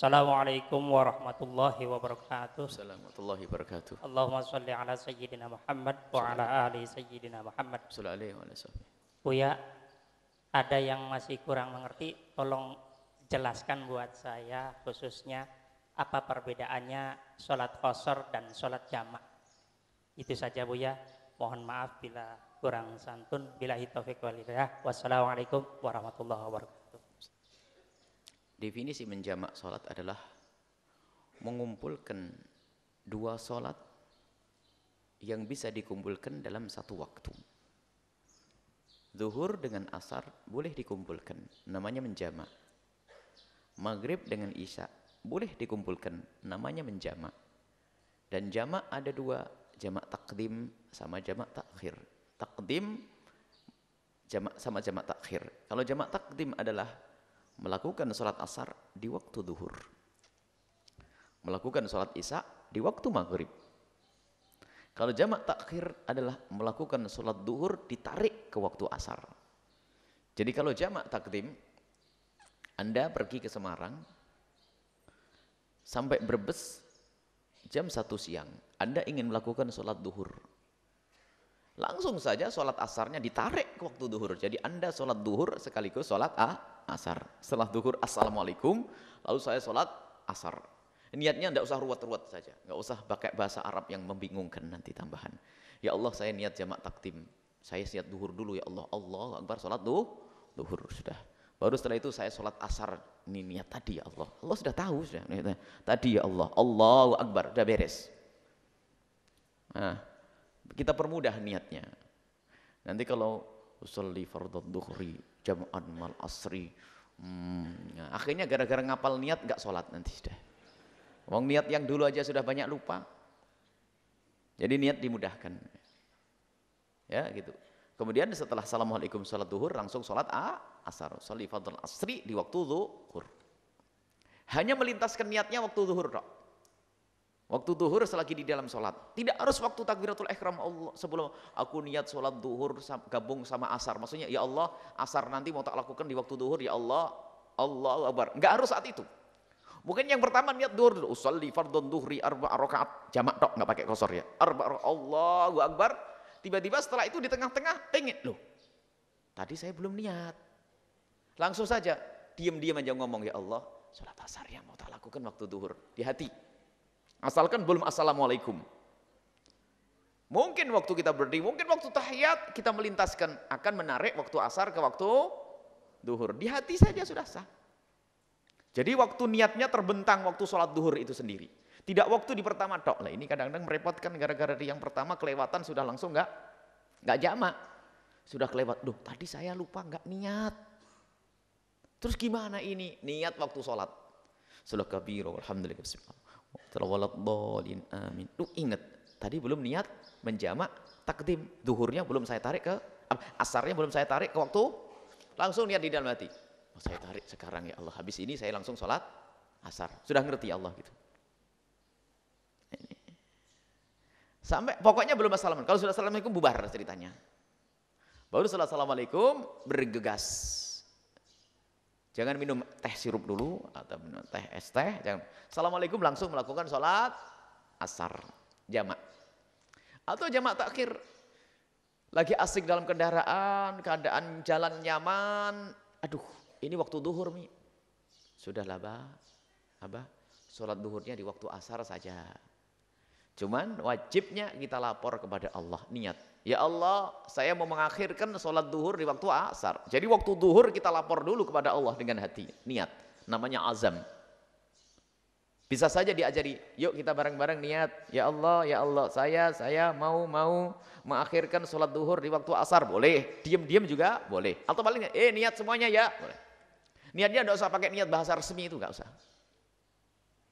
Assalamualaikum warahmatullahi wabarakatuh. Assalamualaikum warahmatullahi wabarakatuh. Allahumma salli ala sayyidina Muhammad wa ala ali sayyidina Muhammad. Assalamualaikum warahmatullahi Buya, ada yang masih kurang mengerti, tolong jelaskan buat saya khususnya apa perbedaannya sholat kosor dan sholat jamak. Itu saja Buya. Mohon maaf bila kurang santun. Bila taufik walhidayah. Wassalamualaikum warahmatullahi wabarakatuh. Definisi menjamak sholat adalah mengumpulkan dua sholat yang bisa dikumpulkan dalam satu waktu. Zuhur dengan asar boleh dikumpulkan, namanya menjamak. Maghrib dengan isya boleh dikumpulkan, namanya menjamak. Dan jamak ada dua, jamak takdim sama jamak takhir. Takdim jamak sama jamak takhir. Kalau jamak takdim adalah melakukan sholat asar di waktu duhur. Melakukan sholat isya di waktu maghrib. Kalau jamak takhir adalah melakukan sholat duhur ditarik ke waktu asar. Jadi kalau jamak takdim, Anda pergi ke Semarang, sampai Brebes jam satu siang, Anda ingin melakukan sholat duhur. Langsung saja sholat asarnya ditarik ke waktu duhur. Jadi Anda sholat duhur sekaligus sholat ah, asar. Setelah duhur, Assalamualaikum, lalu saya sholat asar. Niatnya tidak usah ruwet-ruwet saja. Tidak usah pakai bahasa Arab yang membingungkan nanti tambahan. Ya Allah saya niat jamak takdim. Saya niat duhur dulu ya Allah. Allah Akbar sholat duh, duhur sudah. Baru setelah itu saya sholat asar. Ini niat tadi ya Allah. Allah sudah tahu sudah. Tadi ya Allah. Allahu Akbar. Sudah beres. Nah, kita permudah niatnya. Nanti kalau usolli fardhu dhuhri jam'an mal asri. Hmm, nah, akhirnya gara-gara ngapal niat enggak sholat nanti sudah. Wong niat yang dulu aja sudah banyak lupa. Jadi niat dimudahkan. Ya gitu. Kemudian setelah Assalamualaikum salat duhur langsung sholat a, asar. Sholli asri di waktu zuhur. Hanya melintaskan niatnya waktu zuhur dok. Waktu duhur selagi di dalam sholat. Tidak harus waktu takbiratul ihram Allah sebelum aku niat sholat duhur gabung sama asar. Maksudnya ya Allah asar nanti mau tak lakukan di waktu duhur ya Allah Allah Akbar. Enggak harus saat itu. Mungkin yang pertama niat duhur dulu. Usalli fardun duhri arba rakaat. Jamak dok, enggak pakai kosor ya. Arba Allahu Akbar. Tiba-tiba setelah itu di tengah-tengah pengen loh. Tadi saya belum niat. Langsung saja diam-diam aja ngomong ya Allah, sholat asar yang mau tak lakukan waktu duhur di hati. Asalkan belum assalamualaikum. Mungkin waktu kita berdiri, mungkin waktu tahiyat kita melintaskan akan menarik waktu asar ke waktu duhur. Di hati saja sudah sah. Jadi waktu niatnya terbentang waktu sholat duhur itu sendiri. Tidak waktu di pertama tok. Lah ini kadang-kadang merepotkan gara-gara di yang pertama kelewatan sudah langsung enggak enggak jamak. Sudah kelewat. Duh, tadi saya lupa enggak niat. Terus gimana ini? Niat waktu sholat. Sudah kabiru, alhamdulillah. Dolin, amin. Lu ingat, tadi belum niat menjamak takdim. Duhurnya belum saya tarik ke, asarnya belum saya tarik ke waktu. Langsung niat di dalam hati. Oh, saya tarik sekarang ya Allah. Habis ini saya langsung sholat asar. Sudah ngerti Allah gitu. Sampai pokoknya belum assalamualaikum. Kalau sudah assalamualaikum bubar ceritanya. Baru setelah assalamualaikum bergegas. Jangan minum teh sirup dulu atau minum teh es teh. Jangan. Assalamualaikum langsung melakukan sholat asar jamak. Atau jamak takhir. Lagi asik dalam kendaraan, keadaan jalan nyaman. Aduh, ini waktu duhur mi. Sudahlah bah, abah. Sholat duhurnya di waktu asar saja. Cuman wajibnya kita lapor kepada Allah niat. Ya Allah, saya mau mengakhirkan sholat duhur di waktu asar. Jadi waktu duhur kita lapor dulu kepada Allah dengan hati, niat. Namanya azam. Bisa saja diajari, yuk kita bareng-bareng niat. Ya Allah, ya Allah, saya saya mau mau mengakhirkan sholat duhur di waktu asar. Boleh, diam-diam juga boleh. Atau paling, eh niat semuanya ya. Boleh. Niatnya tidak usah pakai niat bahasa resmi itu, nggak usah.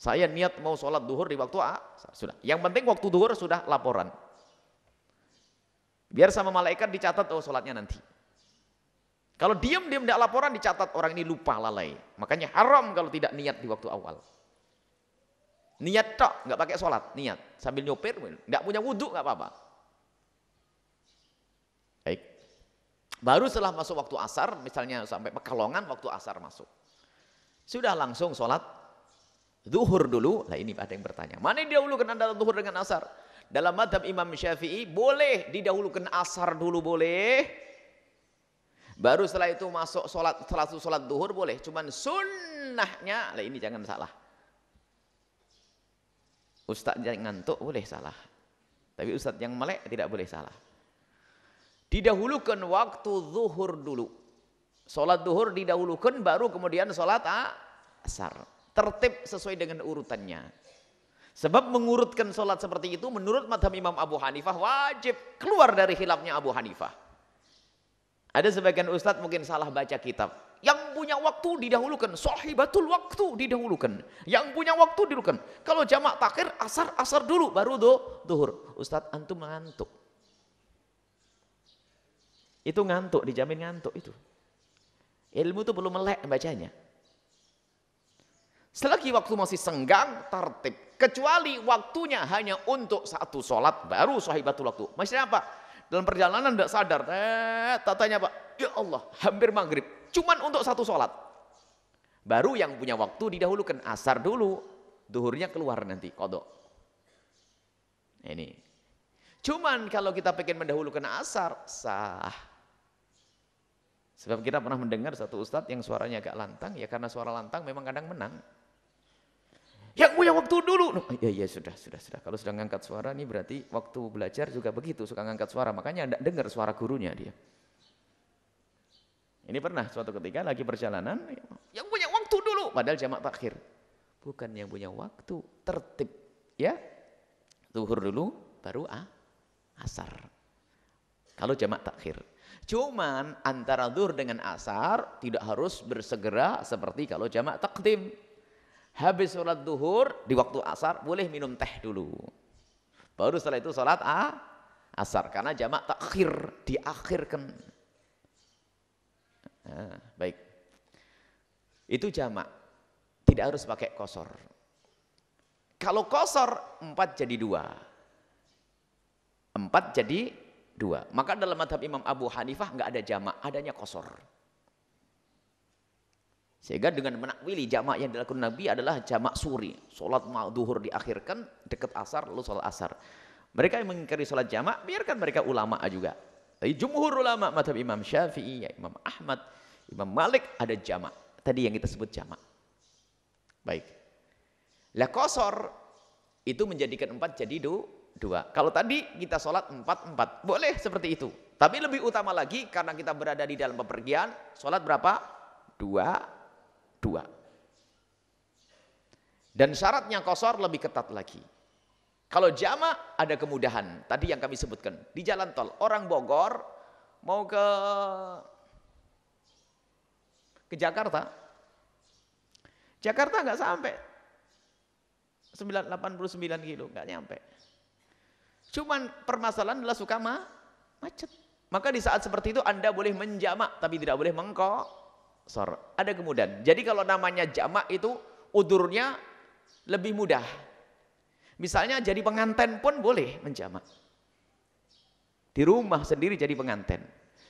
Saya niat mau sholat duhur di waktu asar. Sudah. Yang penting waktu duhur sudah laporan. Biar sama malaikat dicatat, oh sholatnya nanti. Kalau diam-diam tidak laporan dicatat orang ini lupa lalai. Makanya haram kalau tidak niat di waktu awal. Niat tok, nggak pakai sholat, niat. Sambil nyopir, nggak punya wudhu, nggak apa-apa. Baik. Baru setelah masuk waktu asar, misalnya sampai Pekalongan, waktu asar masuk. Sudah langsung sholat zuhur dulu. Lah ini ada yang bertanya, mana yang didahulukan antara zuhur dengan asar? Dalam madhab Imam Syafi'i boleh didahulukan asar dulu boleh. Baru setelah itu masuk sholat, setelah itu sholat duhur boleh. Cuman sunnahnya, lah ini jangan salah. Ustadz yang ngantuk boleh salah. Tapi ustadz yang melek tidak boleh salah. Didahulukan waktu zuhur dulu. Sholat duhur didahulukan baru kemudian sholat asar tertib sesuai dengan urutannya. Sebab mengurutkan sholat seperti itu menurut madhab Imam Abu Hanifah wajib keluar dari hilafnya Abu Hanifah. Ada sebagian ustadz mungkin salah baca kitab. Yang punya waktu didahulukan. Sahibatul waktu didahulukan. Yang punya waktu didahulukan. Kalau jamak takhir asar, asar dulu. Baru do, duhur. Ustadz antum ngantuk. Itu ngantuk, dijamin ngantuk itu. Ilmu itu belum melek bacanya. Selagi waktu masih senggang, tertib. Kecuali waktunya hanya untuk satu sholat, baru sahibatul waktu. Maksudnya apa? Dalam perjalanan tidak sadar. Eh, tatanya Pak, ya Allah, hampir maghrib. Cuman untuk satu sholat. Baru yang punya waktu didahulukan. Asar dulu, duhurnya keluar nanti, kodok. Ini. Cuman kalau kita pengen mendahulukan asar, sah. Sebab kita pernah mendengar satu ustadz yang suaranya agak lantang, ya karena suara lantang memang kadang menang. Waktu dulu. Ya ya sudah, sudah, sudah. Kalau sudah ngangkat suara nih berarti waktu belajar juga begitu, suka ngangkat suara. Makanya tidak dengar suara gurunya dia. Ini pernah suatu ketika lagi perjalanan, yang punya waktu dulu. Padahal jamak takhir. Bukan yang punya waktu, tertib. Ya, zuhur dulu, baru ah, asar. Kalau jamak takhir. Cuman antara zuhur dengan asar tidak harus bersegera seperti kalau jamak takdim. Habis sholat duhur, di waktu asar, boleh minum teh dulu. Baru setelah itu sholat ah, asar. Karena jamak takhir, diakhirkan. Nah, baik. Itu jamak. Tidak harus pakai kosor. Kalau kosor, empat jadi dua. Empat jadi dua. Maka dalam madhab Imam Abu Hanifah nggak ada jamak, adanya kosor. Sehingga dengan menakwili jamak yang dilakukan Nabi adalah jamak suri. Sholat duhur diakhirkan dekat asar lalu sholat asar. Mereka yang mengingkari sholat jamak biarkan mereka ulama juga. Tapi jumhur ulama madhab Imam Syafi'i, ya Imam Ahmad, Imam Malik ada jamak. Tadi yang kita sebut jamak. Baik. Lah kosor itu menjadikan empat jadi dua. Kalau tadi kita sholat empat empat, boleh seperti itu. Tapi lebih utama lagi karena kita berada di dalam pepergian, sholat berapa? Dua, dua. Dan syaratnya kosor lebih ketat lagi. Kalau jama ada kemudahan. Tadi yang kami sebutkan. Di jalan tol. Orang Bogor mau ke ke Jakarta. Jakarta nggak sampai. 89 kilo. nggak nyampe. Cuman permasalahan adalah suka ma macet. Maka di saat seperti itu Anda boleh menjamak. Tapi tidak boleh mengkok sor. Ada kemudian. Jadi kalau namanya jamak itu udurnya lebih mudah. Misalnya jadi pengantin pun boleh menjamak. Di rumah sendiri jadi pengantin.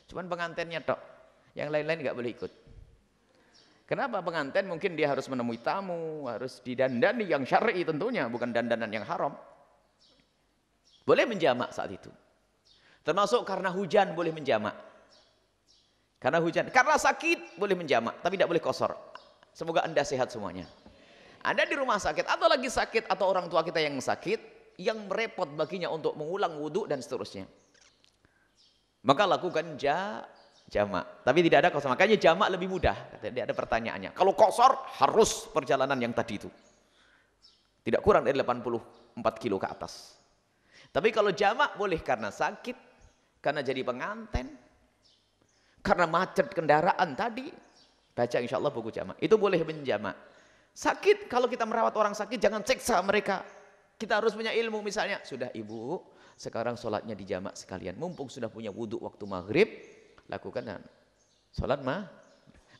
Cuman pengantinnya tok. Yang lain-lain nggak boleh ikut. Kenapa pengantin mungkin dia harus menemui tamu, harus didandani yang syar'i tentunya, bukan dandanan yang haram. Boleh menjamak saat itu. Termasuk karena hujan boleh menjamak. Karena hujan, karena sakit boleh menjamak, tapi tidak boleh kosor. Semoga anda sehat semuanya. Anda di rumah sakit atau lagi sakit atau orang tua kita yang sakit, yang repot baginya untuk mengulang wudhu dan seterusnya. Maka lakukan ja, jamak. Tapi tidak ada kosor. Makanya jamak lebih mudah. Tidak ada pertanyaannya. Kalau kosor harus perjalanan yang tadi itu. Tidak kurang dari 84 kilo ke atas. Tapi kalau jamak boleh karena sakit, karena jadi pengantin, karena macet kendaraan tadi. Baca insya Allah buku jamak. Itu boleh menjamak. Sakit, kalau kita merawat orang sakit, jangan seksa mereka. Kita harus punya ilmu misalnya. Sudah ibu, sekarang sholatnya di jamak sekalian. Mumpung sudah punya wudhu waktu maghrib, lakukan sholat mah.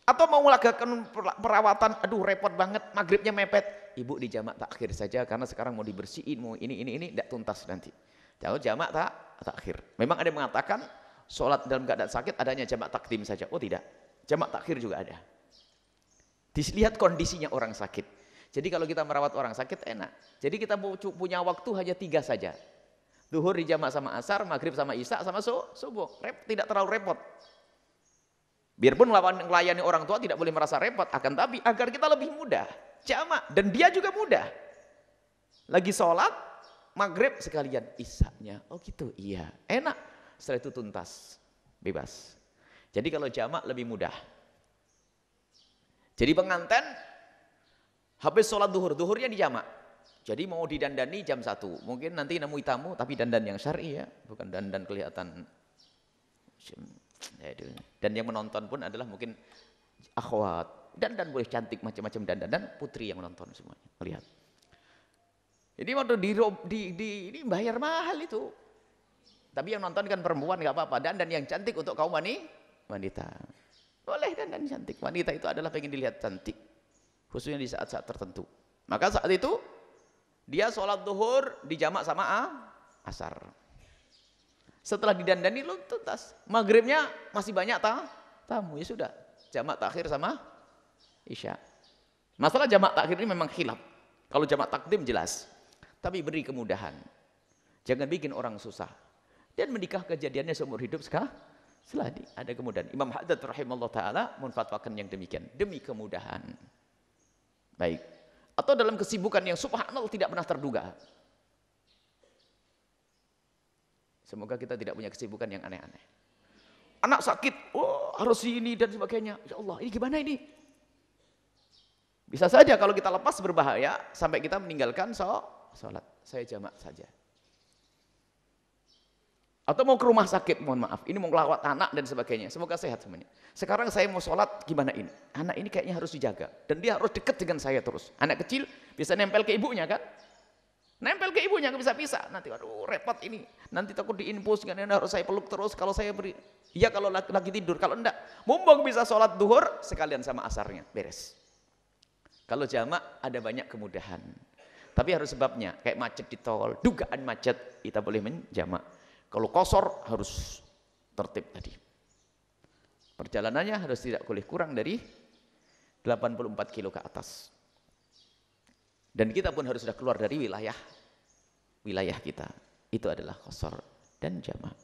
Atau mau melakukan perawatan, aduh repot banget, maghribnya mepet. Ibu di jamak takhir saja, karena sekarang mau dibersihin, mau ini, ini, ini, tidak tuntas nanti. Jangan jamak tak takhir. Memang ada yang mengatakan, sholat dalam keadaan sakit adanya jamak takdim saja. Oh tidak, jamak takhir juga ada. Dilihat kondisinya orang sakit. Jadi kalau kita merawat orang sakit enak. Jadi kita punya waktu hanya tiga saja. Duhur dijamak sama asar, maghrib sama isya, sama subuh. Rep, tidak terlalu repot. Biarpun melayani orang tua tidak boleh merasa repot. Akan tapi agar kita lebih mudah. Jamak. Dan dia juga mudah. Lagi sholat, maghrib sekalian isaknya. Oh gitu, iya. Enak. Setelah itu tuntas. Bebas. Jadi kalau jamak lebih mudah. Jadi pengantin habis sholat duhur, duhurnya di jamak. Jadi mau didandani jam satu, mungkin nanti nemu tamu tapi dandan yang syar'i ya, bukan dandan kelihatan. Dan yang menonton pun adalah mungkin akhwat, dandan boleh cantik macam-macam dandan dan putri yang menonton semuanya, melihat. Jadi waktu di, di, di ini bayar mahal itu. Tapi yang nonton kan perempuan nggak apa-apa, dan yang cantik untuk kaum wanita. Boleh dan dan cantik. Wanita itu adalah pengen dilihat cantik, khususnya di saat-saat tertentu. Maka saat itu dia sholat duhur dijamak sama A, asar. Setelah didandani lu tuntas. Maghribnya masih banyak ta, tamu. Ya sudah. Jamak takhir sama isya. Masalah jamak takhir ini memang khilaf. Kalau jamak takdim jelas. Tapi beri kemudahan. Jangan bikin orang susah. Dan menikah kejadiannya seumur hidup sekarang. Setelah di, ada kemudahan. Imam Haddad rahimahullah ta'ala menfatwakan yang demikian. Demi kemudahan. Baik atau dalam kesibukan yang subhanallah tidak pernah terduga. Semoga kita tidak punya kesibukan yang aneh-aneh. Anak sakit, oh harus ini dan sebagainya. Ya Allah, ini gimana ini? Bisa saja kalau kita lepas berbahaya sampai kita meninggalkan sholat. Saya jamak saja. Atau mau ke rumah sakit, mohon maaf. Ini mau ngelawat anak dan sebagainya. Semoga sehat semuanya. Sekarang saya mau sholat, gimana ini? Anak ini kayaknya harus dijaga. Dan dia harus dekat dengan saya terus. Anak kecil bisa nempel ke ibunya kan? Nempel ke ibunya, nggak bisa pisah. Nanti, aduh repot ini. Nanti takut diinfus, kan harus saya peluk terus. Kalau saya beri, iya kalau lagi tidur. Kalau enggak, mumpung bisa sholat duhur, sekalian sama asarnya. Beres. Kalau jamak, ada banyak kemudahan. Tapi harus sebabnya, kayak macet di tol, dugaan macet, kita boleh menjamak. Kalau kosor harus tertib tadi. Perjalanannya harus tidak boleh kurang dari 84 kilo ke atas. Dan kita pun harus sudah keluar dari wilayah wilayah kita. Itu adalah kosor dan jamaah.